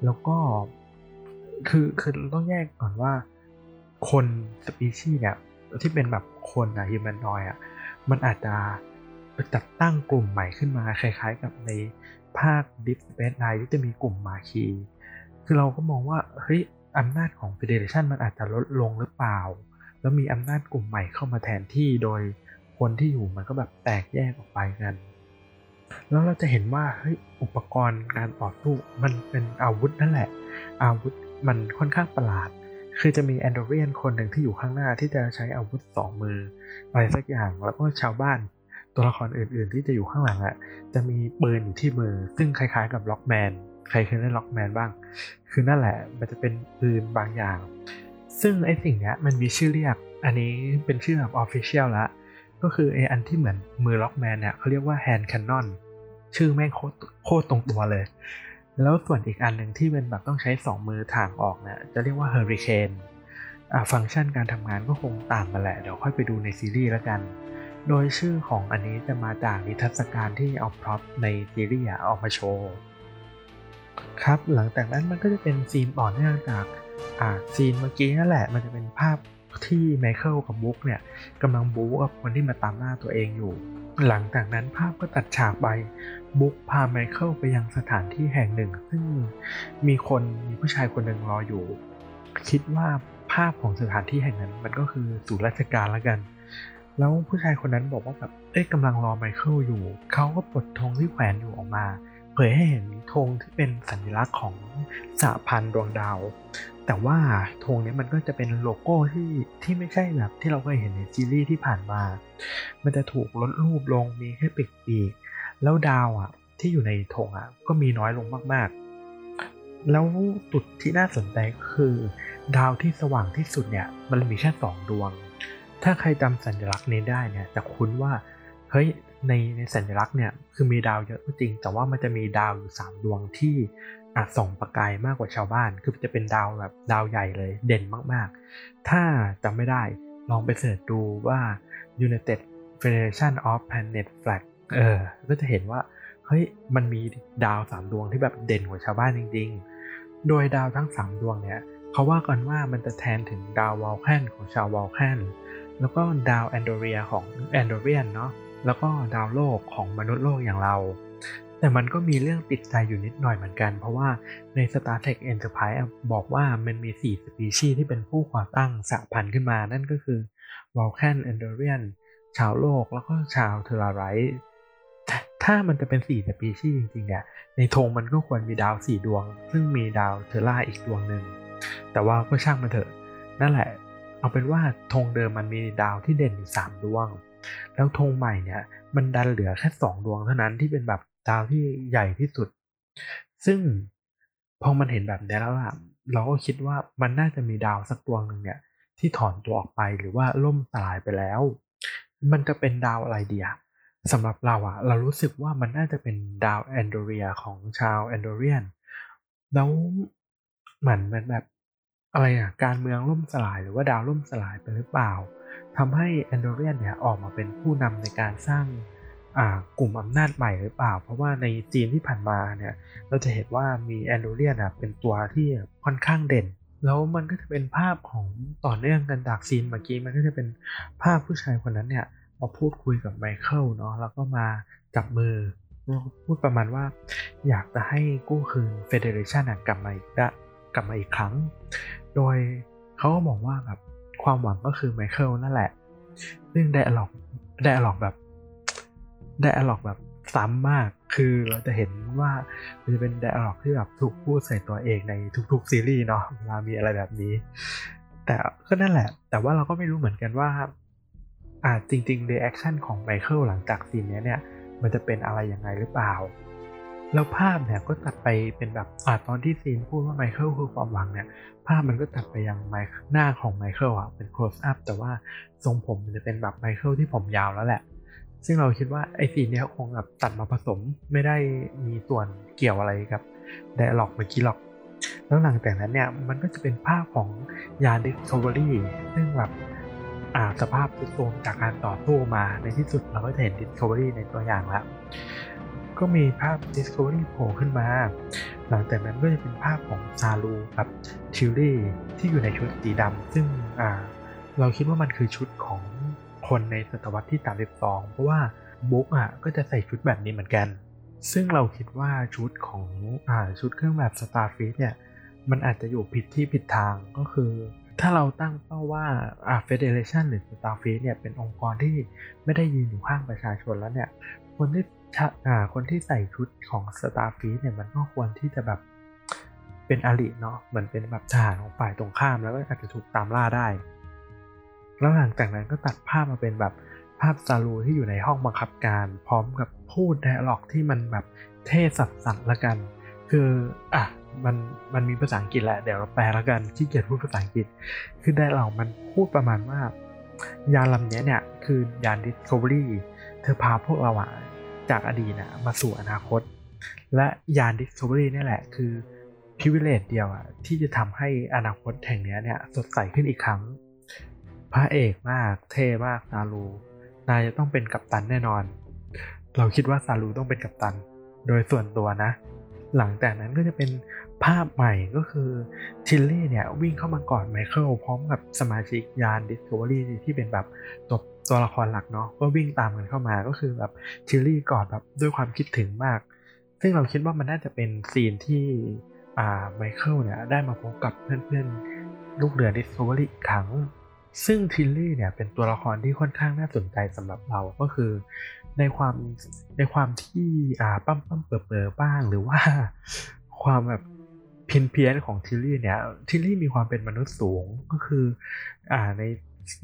แล้วก็คือคือต้องแยกก่อนว่าคนสปีชีส์เนี่ยที่เป็นแบบคนอะ humanoid อะมันอาจจะจัดตั้งกลุ่มใหม่ขึ้นมาคล้ายๆกับในภาค Deep Space Nine ที่จะมีกลุ่ม Maquis คือเราก็มองว่าเฮ้ยอำนาจของ Federation มันอาจจะลดลงหรือเปล่า แล้วมีอำนาจกลุ่มใหม่เข้ามาแทนที่โดยคนที่อยู่มันก็แบบแตกแยกออกไปกัน แล้วเราจะเห็นว่าเฮ้ยอุปกรณ์การต่อสู้มันเป็นอาวุธนั่นแหละ อาวุธมันค่อนข้างประหลาด คือจะมี Andorian คนหนึ่งที่อยู่ข้างหน้าที่จะใช้อาวุธสองมืออะไรสักอย่างแล้วก็ชาวบ้าน ตัวละครอื่น ๆ ที่จะอยู่ข้างหลังอะ่ะจะมีปืนอยู่ที่มือ ซึ่งคล้าย ๆ กับ Rockman ใครเคยเล่น Rockman บ้าง คือนั่นแหละมันจะเป็นปืนบางอย่าง ซึ่งไอ้สิ่งนี้มันมีชื่อเรียก อันนี้เป็นชื่อแบบ official ละ ก็คือไอ้อันที่เหมือนมือ Rockman เนี่ยเขาเรียกว่า hand cannon ชื่อแม่งโคตรตรงตัวเลย แล้วส่วนอีกอันหนึ่งที่เป็นแบบต้องใช้ 2 มือถ่างออกเนี่ยจะเรียกว่า hurricane ฟังก์ชันการทำงานก็คงต่างกันแหละ เดี๋ยวค่อยไปดูในซีรีส์แล้วกัน โดยชื่อของอันนี้จะมาจากนิทรรศการที่เอา prop ในซีรีส์ออกมาโชว์ ครับ หลังจากนั้นมันก็จะเป็นซีนต่อเนื่องจาก อ่าซีนเมื่อกี้นั่นแหละ มันจะเป็นภาพที่ไมเคิลกับบุ๊กเนี่ยกำลังบู๊กับคนที่มาตามหน้าตัวเองอยู่ หลังจากนั้นภาพก็ตัดฉากไป บุ๊กพาไมเคิลไปยังสถานที่แห่งหนึ่ง ซึ่งมีคนมีผู้ชายคนหนึ่งรออยู่ คิดว่าภาพของสถานที่แห่งนั้น มันก็คือศูนย์ราชการแล้วกัน แล้วผู้ชายคนนั้นบอกว่าแบบเอ้ยกำลังรอไมเคิลอยู่ เขาก็ปลดธงที่แขวนอยู่ออกมา เผยให้เห็นธงที่เป็นสัญลักษณ์ของสหพันธ์ดวงดาว แต่ว่าธงนี้มันก็จะเป็นโลโก้ที่ที่ไม่ใช่แบบที่เราเคยเห็นในซีรีส์ที่ผ่านมา มันจะถูกลดรูปลงมีแค่ปีกปีกแล้วดาวอะที่อยู่ในธงอะก็มีน้อยลงมากๆ แล้วจุดที่น่าสนใจก็คือ ดาวที่สว่างที่สุดเนี่ยมันมีแค่สองดวง ถ้าใครจำสัญลักษณ์นี้ได้เนี่ยจะคุ้นว่าเฮ้ยในในสัญลักษณ์เนี่ยคือมีดาวเยอะก็จริง แต่ว่ามันจะมีดาวอยู่สามดวงที่ อาจส่องประกายมากกว่าชาวบ้าน คือจะเป็นดาวแบบดาวใหญ่เลยเด่นมากๆ ถ้าจำไม่ได้ลองไป search ดูว่า United Federation of Planet Flag เออ ก็จะเห็นว่า เฮ้ย มันมีดาวสามดวงที่แบบเด่นกว่าชาวบ้านจริง ๆ โดยดาวทั้งสามดวงเนี่ยเขาว่ากันว่ามันจะแทนถึงดาว Vulcan ของชาว Vulcan แล้วก็ดาว Andoria ของ Andorian เนาะ แล้วก็ดาวโลกของมนุษย์โลกอย่างเรา แต่มันก็มีเรื่องติดใจอยู่นิดหน่อยเหมือนกัน เพราะว่าใน Star Trek Enterprise บอกว่ามันมี 4 สปีชีส์ที่เป็นผู้ก่อตั้งสหพันธ์ขึ้นมา นั่นก็คือวอลแคนแอนโดเรียนชาวโลกแล้วก็ชาวเทลลาไรท์ถ้ามันจะเป็นสี่สปีชีส์จริงๆเนี่ยในธงมันก็ควรมีดาวสี่ดวง ซึ่งมีดาวเทอร่าอีกดวงหนึ่ง แต่ว่าก็ช่างมันเถอะ นั่นแหละ เอาเป็นว่าธงเดิมมันมีดาวที่เด่นอยู่สามดวง แล้วธงใหม่เนี่ยมันดันเหลือแค่สองดวงเท่านั้นที่เป็นแบบ ดาวที่ใหญ่ที่สุด ซึ่งพอมันเห็นแบบนี้แล้วอะเราก็คิดว่ามันน่าจะมีดาวสักดวงหนึ่งเนี่ยที่ถอนตัวออกไปหรือว่าล่มสลายไปแล้ว มันจะเป็นดาวอะไรเดีอะสำหรับเราอะเรารู้สึกว่ามันน่าจะเป็นดาวแอนโดเรียของชาวแอนโดเรียน แล้วเหมือนมันแบบอะไรอะการเมืองล่มสลายหรือว่าดาวล่มสลายไปหรือเปล่าทำให้แอนโดเรียนเนี่ยออกมาเป็นผู้นำในการสร้าง กลุ่มอำนาจใหม่หรือเปล่า เพราะว่าในจีนที่ผ่านมาเนี่ยเราจะเห็นว่ามีแอนโดเรียนเป็นตัวที่ค่อนข้างเด่น แล้วมันก็จะเป็นภาพของต่อเนื่องกันจากซีนเมื่อกี้มันก็จะเป็นภาพผู้ชายคนนั้นเนี่ยมาพูดคุยกับไมเคิลเนาะแล้วก็มาจับมือพูดประมาณว่าอยากจะให้กู้คืนเฟเดเรชันกลับมาอีกได้กลับมาอีกครั้ง โดยเขาก็บอกว่าแบบความหวังก็คือไมเคิลนั่นแหละ ซึ่ง dialogue dialogue แบบ dialogue แบบซ้ำมาก คือเราจะเห็นว่ามันจะเป็น dialogue ที่แบบถูกพูดใส่ตัวเองในทุกๆซีรีส์เนาะเวลามีอะไรแบบนี้ แต่ก็นั่นแหละ แต่ว่าเราก็ไม่รู้เหมือนกันว่าอ่าจริงๆ reaction ของไมเคิลหลังจากซีนนี้เนี่ย มันจะเป็นอะไรยังไงหรือเปล่า แล้วภาพเนี่ยก็ตัดไปเป็นแบบอ่าตอนที่ซีนพูดว่าไมเคิลคือความหวังเนี่ย ภาพมันก็ตัดไปยังไมหน้าของไมเคิลอะเป็น close up แต่ว่าทรงผมมันจะเป็นแบบไมเคิลที่ผมยาวแล้วแหละ ซึ่งเราคิดว่าไอ้ซีนนี้คงแบบตัดมาผสมไม่ได้มีส่วนเกี่ยวอะไรกับไดอะล็อกเมื่อกี้หรอก แล้วหลังจากนั้นเนี่ยมันก็จะเป็นภาพของยาน Discovery ซึ่งแบบอ่าสภาพสุดโทรมจากการต่อสู้มาในที่สุดเราก็จะเห็น Discovery ในตัวอย่างแล้ว ก็มีภาพ Discovery โผล่ขึ้นมา หลังจากนั้นก็จะเป็นภาพของซาลูกับทิลลี่ที่อยู่ในชุดสีดำซึ่งอ่าเราคิดว่ามันคือชุดของ คนในศตวรรษที่ 32 เพราะว่าบุ๊กอะก็จะใส่ชุดแบบนี้เหมือนกัน ซึ่งเราคิดว่าชุดของอ่าชุดเครื่องแบบ Starfleet เนี่ยมันอาจจะอยู่ผิดที่ผิดทางก็คือ ถ้าเราตั้งเป้าว่าอ่า Federation หรือ Starfleet เนี่ยเป็นองค์กรที่ไม่ได้ยืนอยู่ข้างประชาชนแล้วเนี่ยคนที่อ่าคนที่ใส่ชุดของ Starfleet เนี่ยมันก็ควรที่จะแบบเป็นอลิเนาะเหมือนเป็นแบบทหารของฝ่ายตรงข้ามแล้วก็อาจจะถูกตามล่าได้ แล้วหลังจากนั้นก็ตัดภาพมาเป็นแบบภาพซาลูที่อยู่ในห้องบังคับการ พร้อมกับพูดไดอะล็อกที่มันแบบเท่สัสๆละกัน คืออะมันมันมีภาษาอังกฤษแหละเดี๋ยวเราแปลแล้วกันที่เกียจพูดภาษาอังกฤษ คือไดอะล็อกมันพูดประมาณว่า ยานลำนี้เนี่ย คือยาน Discovery เธอพาพวกเราอะจากอดีตนะมาสู่อนาคต และยาน Discovery นี่แหละ คือพิเวเลตเดียวอะที่จะทำให้อนาคตแห่งนี้เนี่ยสดใสขึ้นอีกครั้ง พระเอกมากเท่มากซาลู นายจะต้องเป็นกัปตันแน่นอน เราคิดว่าซาลูต้องเป็นกัปตัน โดยส่วนตัวนะ หลังจากนั้นก็จะเป็นภาพใหม่ก็คือทิลลี่เนี่ยวิ่งเข้ามากอดไมเคิลพร้อมกับสมาชิกยาน Discovery ที่เป็นแบบตัวตัวละครหลักเนาะก็วิ่งตามกันเข้ามาก็คือแบบทิลลี่กอดแบบด้วยความคิดถึงมาก ซึ่งเราคิดว่ามันน่าจะเป็นซีนที่อ่าไมเคิลเนี่ยได้มาพบกับเพื่อนๆลูกเรือ Discovery อีกครั้ง ซึ่งทิลลี่เนี่ยเป็นตัวละครที่ค่อนข้างน่าสนใจสำหรับเราก็คือ ในความในความที่อ่าปั้มปั้มเปิดเปิดบ้างหรือว่าความแบบเพี้ยนเพี้ยนของทิลลี่เนี่ยทิลลี่มีความเป็นมนุษย์สูงก็คืออ่าใน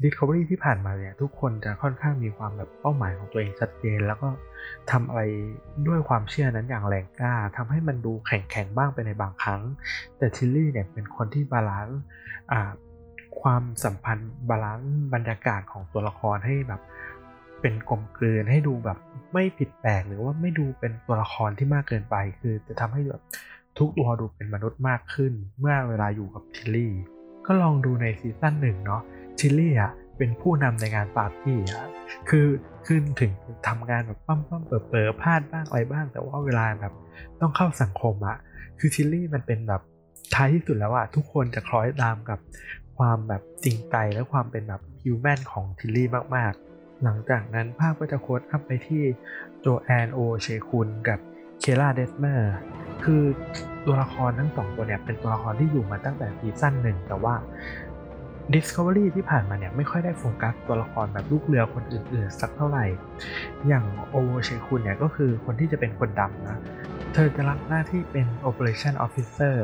Discovery ที่ผ่านมาเนี่ยทุกคนจะค่อนข้างมีความแบบเป้าหมายของตัวเองชัดเจน แล้วก็ทำอะไรด้วยความเชื่อนั้นอย่างแรงกล้าทำให้มันดูแข็งแข็งบ้างไปในบางครั้ง แต่ทิลลี่เนี่ยเป็นคนที่ balance ความสัมพันธ์ balance บรรยากาศของตัวละครให้แบบ เป็นกลมกลืนให้ดูแบบไม่ผิดแปลกหรือว่าไม่ดูเป็นตัวละครที่มากเกินไป คือจะทำให้แบบทุกตัวดูเป็นมนุษย์มากขึ้น เมื่อเวลาอยู่กับทิลลี่ ก็ลองดูในซีซั่นหนึ่งเนาะทิลลี่อะเป็นผู้นำในงานปาร์ตี้อะคือขึ้นถึงทำงานแบบปั้มปั้มเปิดเปิดพลาดบ้างอะไรบ้าง แต่ว่าเวลาแบบต้องเข้าสังคมอะคือทิลลี่มันเป็นแบบท้ายที่สุดแล้วอะทุกคนจะคล้อยตามกับ ความแบบจริงใจและความเป็นแบบ human ของทิลลี่มากๆ หลังจากนั้นภาพก็จะ close up ไปที่โจแอนโอโวเซคุนกับเคย์ล่าเดทเมอร์คือตัวละครทั้งสองตัวเนี่ยเป็นตัวละครที่อยู่มาตั้งแต่ซีซั่นหนึ่งแต่ว่า Discovery ที่ผ่านมาเนี่ยไม่ค่อยได้โฟกัสตัวละครแบบลูกเรือคนอื่นๆ สักเท่าไหร่ อย่างโอโวเซคุนเนี่ยก็คือคนที่จะเป็นคนดำนะ เธอจะรับหน้าที่เป็น Operation Officer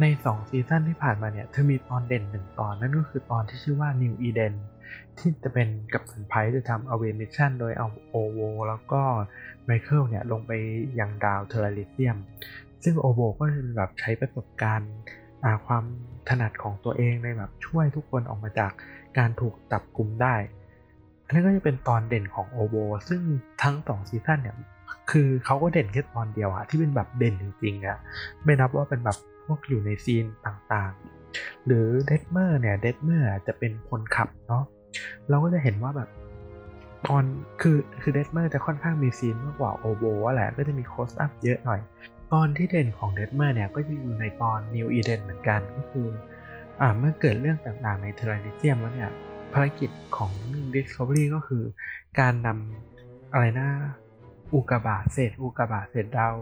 ใน2ซีซั่นที่ผ่านมาเนี่ย เธอมีตอนเด่นหนึ่งตอนนั่นก็คือตอนที่ชื่อว่า New Eden ที่จะเป็นกัปตันไพค์จะทำ Away Mission โดยเอาโอโวแล้วก็ไมเคิลเนี่ยลงไปยังดาวเทอร์ราลิเซียม ซึ่งโอโวก็จะแบบใช้ประสบการณ์ความถนัดของตัวเองในแบบช่วยทุกคนออกมาจากการถูกจับกลุ่มได้ อันนี้ก็จะเป็นตอนเด่นของโอโวซึ่งทั้งสองซีซั่นเนี่ยคือเขาก็เด่นแค่ตอนเดียวอะที่เป็นแบบเด่นจริงๆอะไม่นับว่าเป็นแบบ พวกอยู่ในซีนต่างๆ หรือเดทเมอร์เนี่ยเดทเมอร์จะเป็นคนขับเนาะเราก็จะเห็นว่าแบบตอนคือคือเดทเมอร์จะค่อนข้างมีซีนมากกว่าโอโวแหละก็จะมี close up เยอะหน่อย ตอนที่เด่นของเดทเมอร์เนี่ยก็จะอยู่ในตอน New Eden เหมือนกันก็คืออ่าเมื่อเกิดเรื่องต่างๆในเทอร์ราลิเซียมแล้วเนี่ยภารกิจของ Discovery ก็คือ การนำอะไรนะอุกกาบาตเศษอุกกาบาตเศษดาว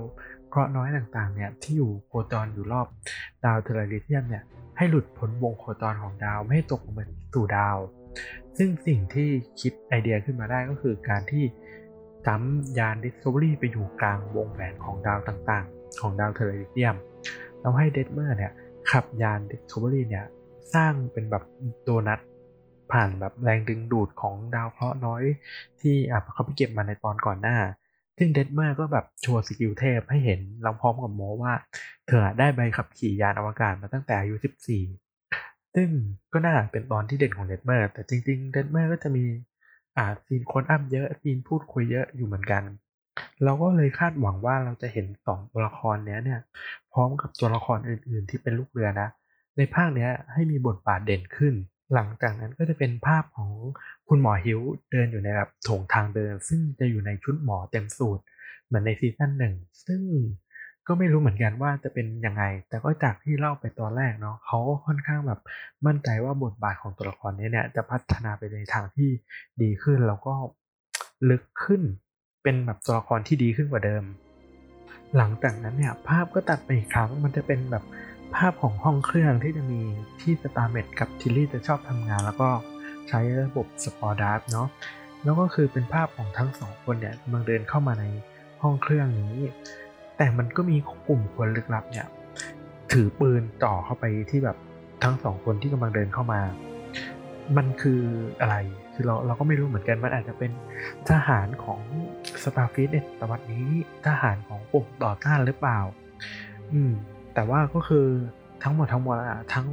เคราะห์น้อยต่างๆเนี่ยที่อยู่โคจรอยู่รอบดาวเทอร์ราลิเซียมเนี่ยให้หลุดพ้นวงโคจรของดาวไม่ให้ตกลงมาสู่ดาว ซึ่งสิ่งที่คิดไอเดียขึ้นมาได้ก็คือการที่จัมยาน Discovery ไปอยู่กลางวงแหวนของดาวต่างๆ ของดาวเทอร์ราลิเซียมแล้วให้เดทเมอร์เนี่ยขับยาน Discovery เนี่ยสร้างเป็นแบบโดนัทผ่านแบบแรงดึงดูดของดาวเคราะห์น้อยที่เขาไปเก็บมาในตอนก่อนหน้า ซึ่งเดทเมอร์ก็แบบโชว์ skill เทพให้เห็นเราพร้อมกับโม้ว่าเธอได้ใบขับขี่ยานอวกาศมาตั้งแต่อายุ 14 ซึ่งก็น่าเป็นตอนที่เด่นของเดทเมอร์แต่จริงๆเดทเมอร์ก็จะมีอ่าซีน close up เยอะซีนพูดคุยเยอะอยู่เหมือนกัน เราก็เลยคาดหวังว่าเราจะเห็นสองตัวละครเนี้ยเนี่ย พร้อมกับตัวละครอื่น ๆ ที่เป็นลูกเรือนะ ในภาคเนี้ยให้มีบทบาทเด่นขึ้น หลังจากนั้นก็จะเป็นภาพของ คุณหมอฮิวเดินอยู่ในแบบถงทางเดิน ซึ่งจะอยู่ในชุดหมอเต็มสูตร เหมือนในซีซั่นหนึ่งซึ่งก็ไม่รู้เหมือนกันว่าจะเป็นยังไง แต่ก็จากที่เล่าไปตอนแรกเนาะเขาก็ค่อนข้างแบบมั่นใจว่าบทบาทของตัวละครนี้เนี่ยจะพัฒนาไปในทางที่ดีขึ้นแล้วก็ลึกขึ้น เป็นแบบตัวละครที่ดีขึ้นกว่าเดิม หลังจากนั้นเนี่ยภาพก็ตัดไปอีกครั้งมันจะเป็นแบบภาพของห้องเครื่องที่จะมีที่สตาเม็ตส์กับทิลลี่จะชอบทำงาน แล้วก็ ใช้ระบบ spore drive เนาะแล้วก็คือเป็นภาพของทั้งสองคนเนี่ยกำลังเดินเข้ามาในห้องเครื่องนี้ แต่มันก็มีกลุ่มคนลึกลับเนี่ยถือปืนจ่อเข้าไปที่แบบทั้งสองคนที่กำลังเดินเข้ามา มันคืออะไร คือเราเราก็ไม่รู้เหมือนกัน มันอาจจะเป็นทหารของสตาร์ฟิตเนี่ยตวัดนี้ ทหารของกลุ่มต่อต้านหรือเปล่า อืม แต่ว่าก็คือทั้งหมดทั้งมวลอะทั้ง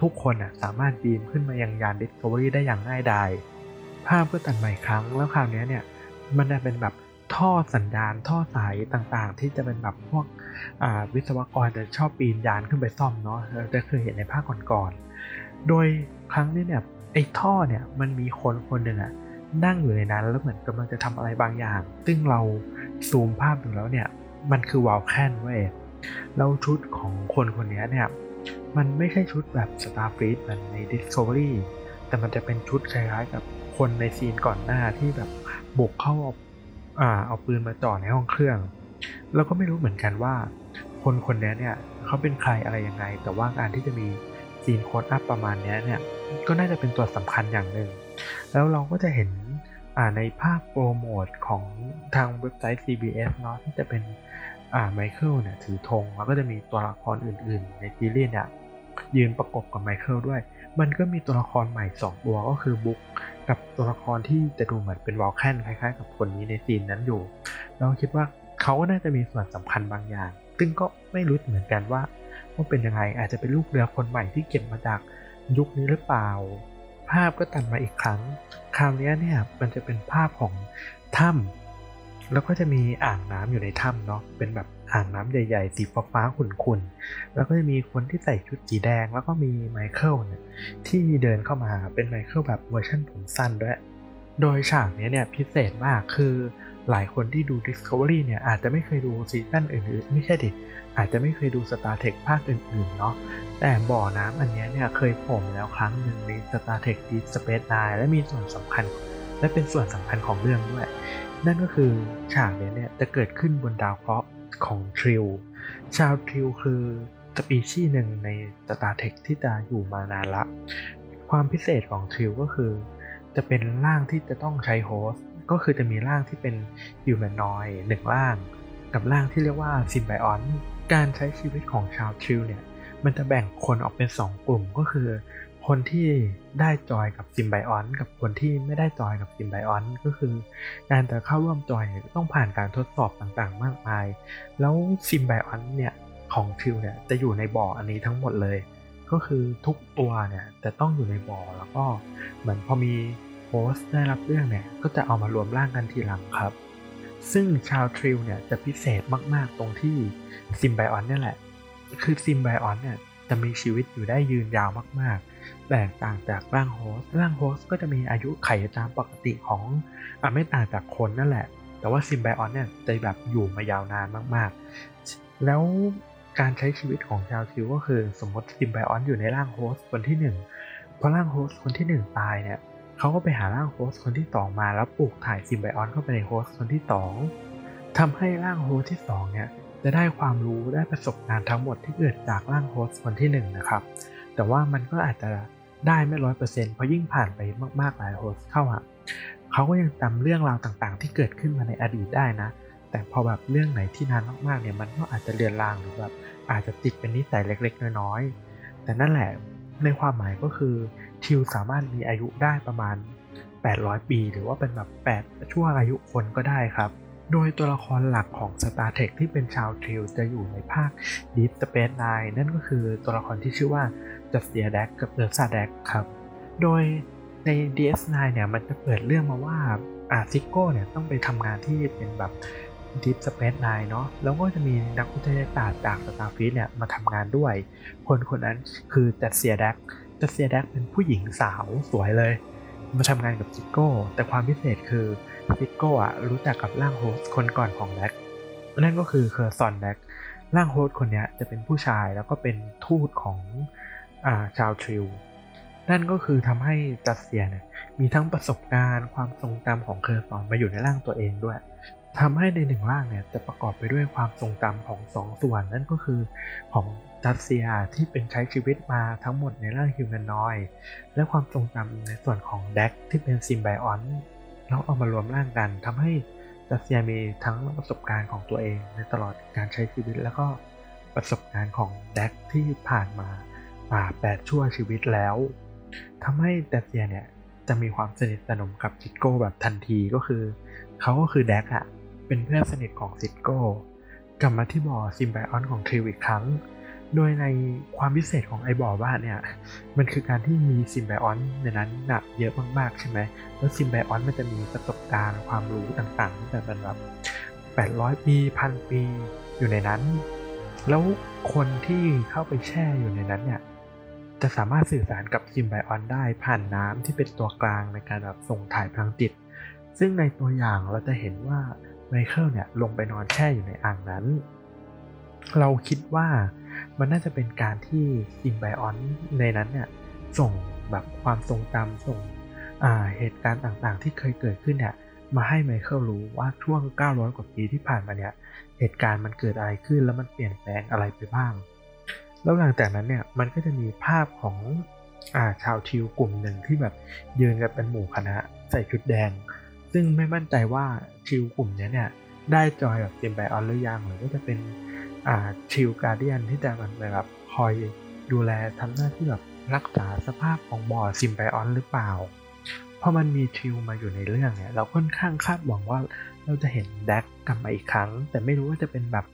ทุกคนสามารถบีมขึ้นมายังยาน Discovery ได้อย่างง่ายดายภาพก็ตัดใหม่ครั้งแล้วคราวนี้เนี่ยมันจะเป็นแบบท่อสัญญาณท่อสายต่างๆ ที่จะเป็นแบบพวกวิศวกรจะชอบปีนยานขึ้นไปซ่อมเนาะเราจะเคยเห็นในภาคก่อนๆโดยครั้งนี้เนี่ยไอ้ท่อเนี่ยมันมีคนคนหนึ่งอะนั่งอยู่ในนั้นแล้วเหมือนกำลังจะทำอะไรบางอย่าง ซึ่งเราซูมภาพดูแล้วเนี่ยมันคือวาลแคนเว้ยแล้วชุดของคนคนนี้เนี่ย มันไม่ใช่ชุดแบบ Starfleet เหมือนใน Discovery แต่มันจะเป็นชุดคล้ายๆกับคนในซีนก่อนหน้าที่แบบบุกเข้าอ่าเอาปืนมาจ่อในห้องเครื่อง แล้วก็ไม่รู้เหมือนกันว่า คนคนนี้เนี่ยเขาเป็นใครอะไรยังไง แต่ว่าการที่จะมีซีน close up ประมาณนี้เนี่ยก็น่าจะเป็นตัวสำคัญอย่างหนึ่ง แล้วเราก็จะเห็นในภาพโปรโมทของทางเว็บไซต์ CBS เนาะที่จะเป็น อ่าไมเคิลเนี่ยถือธงแล้วก็จะมีตัวละครอื่นๆ ในซีรีส์เนี่ยยืนประกบกับไมเคิลด้วย มันก็มีตัวละครใหม่ 2 ตัวก็คือบุ๊กกับตัวละครที่จะดูเหมือนเป็นวอลแคนคล้ายๆ กับคนนี้ในซีนนั้นอยู่ เราคิดว่าเขาก็น่าจะมีส่วนสำคัญบางอย่าง ซึ่งก็ไม่รู้เหมือนกันว่าว่าเป็นยังไงอาจจะเป็นลูกเรือคนใหม่ที่เก็บมาจากยุคนี้หรือเปล่า ภาพก็ตัดมาอีกครั้ง คราวนี้เนี่ยมันจะเป็นภาพของถ้ำ แล้วก็จะมีอ่างน้ำอยู่ในถ้ำเนาะเป็นแบบอ่างน้ำใหญ่ๆสีฟ้าๆขุ่นๆแล้วก็จะมีคนที่ใส่ชุดสีแดง แล้วก็มีไมเคิลเนี่ยที่เดินเข้ามาเป็นไมเคิลแบบเวอร์ชันผมสั้นด้วย โดยฉากนี้เนี่ยพิเศษมากคือหลายคนที่ดู Discovery เนี่ยอาจจะไม่เคยดูซีซั่นอื่นๆ ไม่ใช่ดิอาจจะไม่เคยดู Star Trek ภาคอื่นๆเนาะแต่บ่อน้ำอันนี้เนี่ยเคยโผล่แล้วครั้งหนึ่งใน Star Trek Deep Space Nine และมีส่วนสำคัญ และเป็นส่วนสำคัญของเรื่องด้วย นั่นก็คือฉากนี้เนี่ยจะเกิดขึ้นบนดาวเคราะห์ของ Trill ชาว Trill คือสปีชีส์หนึ่งใน Star Trek ที่จะอยู่มานานละ ความพิเศษของ Trill ก็คือ จะเป็นร่างที่จะต้องใช้ host ก็คือจะมีร่างที่เป็น humanoid หนึ่งร่าง กับร่างที่เรียกว่า symbiont การใช้ชีวิตของชาว Trill เนี่ยมันจะแบ่งคนออกเป็น 2 กลุ่มก็คือ คนที่ได้ join กับ symbiont กับคนที่ไม่ได้ join กับ symbiont ก็คือ การจะเข้าร่วมจอยต้องผ่านการทดสอบต่างๆ มากมาย แล้ว symbiont เนี่ยของ Trill เนี่ยจะอยู่ในบ่ออันนี้ทั้งหมดเลย ก็คือทุกตัวเนี่ยจะต้องอยู่ในบ่อแล้วก็เหมือนพอมี host ได้รับเลือกเนี่ยก็จะเอามารวมร่างกันทีหลังครับ ซึ่งชาว Trill เนี่ยจะพิเศษมากๆตรงที่ symbiont เนี่ยแหละ คือ symbiont เนี่ยจะมีชีวิตอยู่ได้ยืนยาวมากๆ แตกต่างจากร่างโฮสร่างโฮสก็จะมีอายุไขตามปกติของอไม่ต่างจากคนนั่นแหละ แต่ว่า symbiont เนี่ยจะแบบอยู่มายาวนานมากๆ แล้วการใช้ชีวิตของชาว Trill ก็คือสมมติ symbiont อยู่ในร่าง host คนที่ 1 พอร่าง host คนที่ 1 ตายเนี่ยเขาก็ไปหาร่าง host คนที่ 2 มาแล้วปลูกถ่าย symbiont เข้าไปใน host คนที่ 2ทำให้ร่าง host ที่2เนี่ยจะได้ความรู้ได้ประสบการณ์ทั้งหมดที่เกิดจากร่าง host คนที่1นะครับ แต่ว่ามันก็อาจจะได้ไม่ร้อยเปอร์เซ็นต์เพราะยิ่งผ่านไปมากๆหลายโฮสเข้าอะเขาก็ยังจำเรื่องราวต่างๆ ที่เกิดขึ้นมาในอดีตได้นะ แต่พอแบบเรื่องไหนที่นานมากๆเนี่ยมันก็อาจจะเลือนลางหรือแบบอาจจะติดเป็นนิสัยเล็ก ๆ น้อยๆแต่นั่นแหละในความหมายก็คือทิวสามารถมีอายุได้ประมาณ 800 ปี หรือว่าเป็นแบบ8ชั่วอายุคนก็ได้ครับ โดยตัวละครหลักของ Star Trek ที่เป็นชาวทิวจะอยู่ในภาค Deep Space Nine นั่นก็คือตัวละครที่ชื่อว่าJadzia Dax กับ Ezri Dax ครับ โดยใน DS9 เนี่ยมันจะเปิดเรื่องมาว่าอา Sisko เนี่ยต้องไปทำงานที่เป็นแบบ Deep Space Nine เนาะแล้วก็จะมีนักวิทยาศาสตร์จาก Starfleet เนี่ยมาทำงานด้วย คนคนนั้นคือ Jadzia Dax Jadzia Dax เป็นผู้หญิงสาวสวยเลย มาทำงานกับ Sisko แต่ความพิเศษคือ Sisko อะรู้จักกับร่าง host คนก่อนของ Dax นั่นก็คือ Curzon Daxร่าง host คนนี้จะเป็นผู้ชายแล้วก็เป็นทูตของอาชาว Trill นั่นก็คือทำให้ Jadzia เนี่ยมีทั้งประสบการณ์ความทรงจำของ Curzon มาอยู่ในร่างตัวเองด้วยทำให้ในหนึ่งร่างเนี่ยจะประกอบไปด้วยความทรงจำของสองส่วน นั่นก็คือของจัสเซียที่เป็นใช้ชีวิตมาทั้งหมดในร่าง humanoid และความทรงจำในส่วนของ Dax ที่เป็น symbiont แล้วเอามารวมร่างกันทำให้จัสเซียมีทั้งประสบการณ์ของตัวเองในตลอดการใช้ชีวิต แล้วก็ประสบการณ์ของ Dax ที่ผ่านมาป่าแปดชั่วชีวิตแล้วทำให้จัสเซียเนี่ยจะมีความสนิทสนมกับ Sisko แบบทันทีก็คือเขาก็คือ Dax อะเป็นเพื่อนสนิทของ Sisko กลับมาที่บ่อ symbiont ของ Trill อีกครั้ง โดยในความพิเศษของไอบ่อน้ำเนี่ย มันคือการที่มี symbiont ในนั้นหนักเยอะมากๆใช่ไหม แล้ว symbiont มันจะมีประสบการณ์ความรู้ต่างๆที่แบบแบบ800ปีพันปีอยู่ในนั้น แล้วคนที่เข้าไปแช่อยู่ในนั้นเนี่ย จะสามารถสื่อสารกับ symbiont ได้ผ่านน้ำที่เป็นตัวกลางในการแบบส่งถ่ายพลังจิต ซึ่งในตัวอย่างเราจะเห็นว่าไมเคิลเนี่ยลงไปนอนแช่อยู่ในอ่างนั้น เราคิดว่า มันน่าจะเป็นการที่ซิมไบออนในนั้นเนี่ยส่งแบบความทรงจำส่งเหตุการณ์ต่างๆ ที่เคยเกิดขึ้นเนี่ยมาให้ไมเคิลรู้ว่าช่วง 900 กว่าปีที่ผ่านมาเนี่ยเหตุการณ์มันเกิดอะไรขึ้นแล้วมันเปลี่ยนแปลงอะไรไปบ้าง แล้วหลังจากนั้นเนี่ยมันก็จะมีภาพของอาชาวทิวกลุ่มหนึ่งที่แบบยืนกันเป็นหมู่คณะใส่ชุดแดง ซึ่งไม่มั่นใจว่าชิลกลุ่มนี้เนี่ยได้จอยแบบเกมไบออนหรือยังหรือว่าจะเป็น Trill guardian ที่จะมันแบบคอยดูแลทำหน้าที่แบบรักษาสภาพของบ่อ symbiont หรือเปล่า เพอมันมี Trill มาอยู่ในเรื่องเนี่ยเราค่อนข้างคาดหวังว่าเราจะเห็น Dax กลับมาอีกครั้ง แต่ไม่รู้ว่าจะเป็นแบบ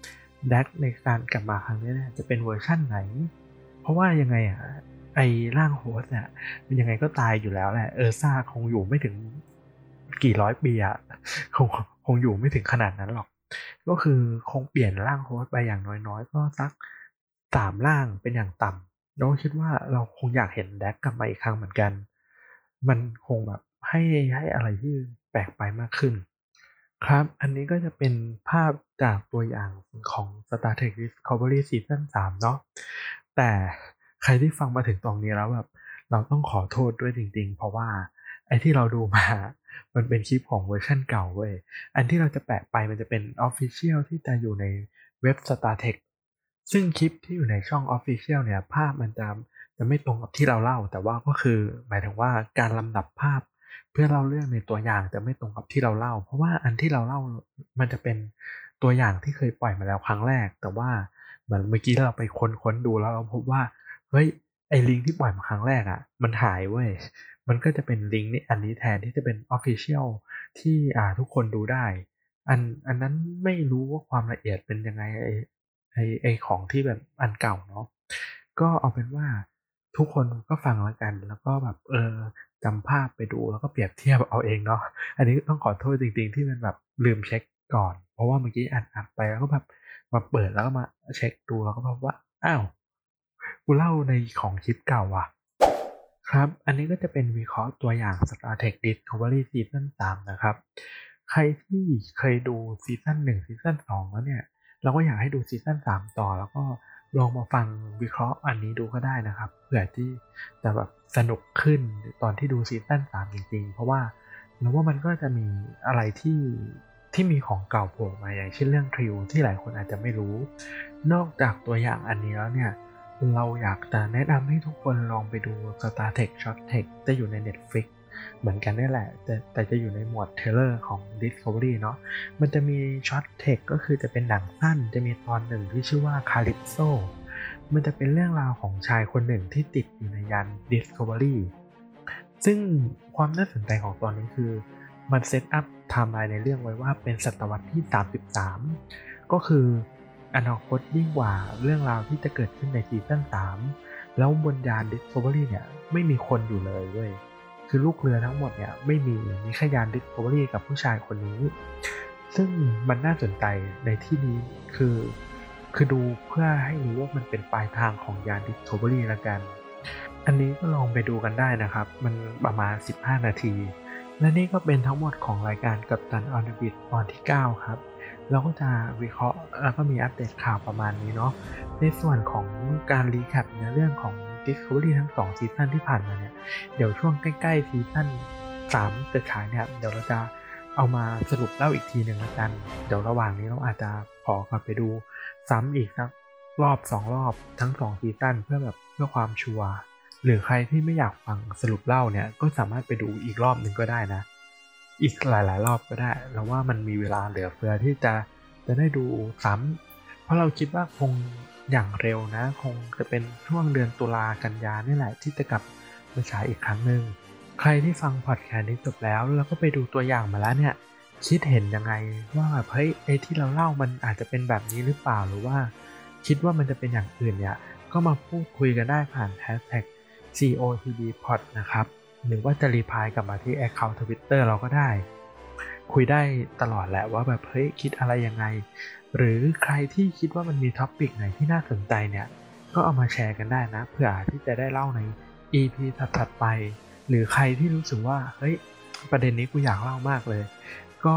Dax ในการกลับมาครั้งนี้นจะเป็นเวอร์ชั่นไหน เพราะว่ายังไงอะไอร่าง host เนี่ยมันยังไงก็ตายอยู่แล้วแหละ Ezri คงอยู่ไม่ถึงกี่ร้อยปีอะคงคงอยู่ไม่ถึงขนาดนั้นหรอก ก็คือคงเปลี่ยนร่างโฮสไปอย่างน้อยๆ ก็สักสามร่างเป็นอย่างต่ำเราคิดว่าเราคงอยากเห็นแดกกลับมาอีกครั้งเหมือนกัน มันคงแบบให้ให้อะไรที่แปลกไปมากขึ้น ครับ อันนี้ก็จะเป็นภาพจากตัวอย่างของ Star Trek Discovery Season 3 เนาะแต่ใครที่ฟังมาถึงตรงนี้แล้วแบบเราต้องขอโทษด้วยจริงๆ เพราะว่าไอ้ที่เราดูมา มันเป็นคลิปของเวอร์ชันเก่าเว้ย อันที่เราจะแปะไปมันจะเป็น Official ที่จะอยู่ในเว็บ StarTech ซึ่งคลิปที่อยู่ในช่อง Official เนี่ย ภาพมันจะจะไม่ตรงกับที่เราเล่า แต่ว่าก็คือหมายถึงว่าการลำดับภาพ เพื่อเล่าเรื่องในตัวอย่างจะไม่ตรงกับที่เราเล่า เพราะว่าอันที่เราเล่ามันจะเป็นตัวอย่างที่เคยปล่อยมาแล้วครั้งแรก แต่ว่าเหมือนเมื่อกี้เราไปค้นดูแล้วเราพบว่าเฮ้ยไอ้ลิงก์ที่ปล่อยมาครั้งแรกอะ่ะ มันหายเว้ย มันก็จะเป็นลิงก์นี้อันนี้แทนที่จะเป็น Official ที่อ่าทุกคนดูได้ อันอันนั้นไม่รู้ว่าความละเอียดเป็นยังไงไอไอไอของที่แบบอันเก่าเนาะก็เอาเป็นว่าทุกคนก็ฟังแล้วกัน แล้วก็แบบเออจำภาพไปดูแล้วก็เปรียบเทียบเอาเองเนาะอันนี้ต้องขอโทษจริง ๆ ที่มันแบบลืมเช็คก่อน เพราะว่าเมื่อกี้อ่านอ่านไปแล้วก็แบบมาเปิดแล้วก็มาเช็คดูแล้วก็พบว่าอ้าวกูเล่าในของคลิปเก่าว่ะ ครับ อันนี้ก็จะเป็นวิเคราะห์ตัวอย่าง Star Trek Discovery Season 3 นะครับ ใครที่เคยดูซีซั่น1ซีซั่น2แล้วเนี่ย เราก็อยากให้ดูซีซั่น3 ต่อ แล้วก็ลองมาฟังวิเคราะห์อันนี้ดูก็ได้นะครับ เผื่อที่จะแบบสนุกขึ้นตอนที่ดูซีซั่นสามจริงๆ เพราะว่าแล้วว่ามันก็จะมีอะไรที่ที่มีของเก่าโผล่มาอย่างเช่นเรื่องทริวที่หลายคนอาจจะไม่รู้ นอกจากตัวอย่างอันนี้แล้วเนี่ย เราอยากจะแนะนำให้ทุกคนลองไปดู Star Trek Short Tech จะอยู่ใน Netflix เหมือนกันนี่แหละ แต่แต่จะอยู่ในหมวดเทเลอร์ของ Discovery เนาะมันจะมี Short Tech ก็คือจะเป็นหนังสั้น จะมีตอนหนึ่งที่ชื่อว่า Calypso มันจะเป็นเรื่องราวของชายคนหนึ่งที่ติดอยู่ในยาน Discovery ซึ่งความน่าสนใจของตอนนี้คือ มัน set up timeline ในเรื่องไว้ว่าเป็นศตวรรษที่ 33 ก็คือ อนาคตยิ่งกว่าเรื่องราวที่จะเกิดขึ้นในซีซั่น3แล้วบนยาน Discovery เนี่ยไม่มีคนอยู่เลยเว้ยคือลูกเรือทั้งหมดเนี่ยไม่มีมีแค่ยาน Discovery กับผู้ชายคนนี้ ซึ่งมันน่าสนใจในที่นี้คือ คือดูเพื่อให้รู้ว่ามันเป็นปลายทางของยาน Discovery ละกัน อันนี้ก็ลองไปดูกันได้นะครับ มันประมาณ 15 นาที และนี่ก็เป็นทั้งหมดของรายการ Captain on Bridge ตอนที่ 9 ครับ เราก็จะวิเคราะห์แล้วก็มีอัปเดตข่าวประมาณนี้เนาะในส่วนของการ recap ในเรื่องของ Discovery ทั้ง2ซีซั่นที่ผ่านมาเนี่ยเดี๋ยวช่วงใกล้ๆซีซั่น3จะฉายเนี่ยเดี๋ยวเราจะเอามาสรุปเล่าอีกทีหนึ่งแล้วกัน เดี๋ยวระหว่างนี้เราอาจจะขอกลับไปดูซ้ำอีกสักรอบ 2 รอบทั้ง2ซีซั่นเพื่อแบบเพื่อความชัวร์หรือใครที่ไม่อยากฟังสรุปเล่าเนี่ยก็สามารถไปดูอีกรอบหนึ่งก็ได้นะ อีกหลาย ๆ รอบก็ได้แล้วว่ามันมีเวลาเหลือเฟือที่จะจะได้ดูซ้ำเพราะเราคิดว่าคงอย่างเร็วนะ คงจะเป็นช่วงเดือนตุลากันยานี่แหละที่จะกลับมาฉายอีกครั้งหนึ่งใครที่ฟังพอดแคสต์นี้จบแล้ว แล้วก็ไปดูตัวอย่างมาแล้วเนี่ย คิดเห็นยังไงว่าแบบเฮ้ยไอที่เราเล่ามันอาจจะเป็นแบบนี้หรือเปล่าหรือว่า คิดว่ามันจะเป็นอย่างอื่นเนี่ยก็มาพูดคุยกันได้ผ่านแฮชแท็ก COTBPod นะครับ หรือว่าจะรีพายกลับมาที่ Account Twitter เราก็ได้ คุยได้ตลอดแหละว่าแบบเฮ้ยคิดอะไรยังไง หรือใครที่คิดว่ามันมีท็อปิกไหนที่น่าสนใจเนี่ย ก็เอามาแชร์กันได้นะเพื่อที่จะได้เล่าใน EP ถัดๆไป หรือใครที่รู้สึกว่าเฮ้ยประเด็นนี้กูอยากเล่ามากเลย ก็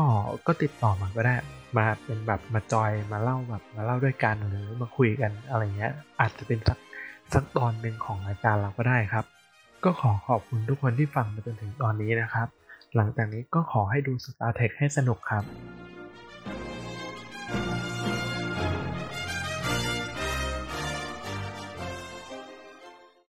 ก็ติดต่อมาก็ได้มาเป็นแบบมาจอยมาเล่าแบบมาเล่าด้วยกันหรือมาคุยกันอะไรเงี้ยอาจจะเป็นสักสักตอนหนึ่งของรายการเราก็ได้ครับ ก็ขอขอบคุณทุกคนที่ฟังมาจนถึงตอนนี้นะครับ หลังจากนี้ก็ขอให้ดู Star Tech ให้สนุกครับ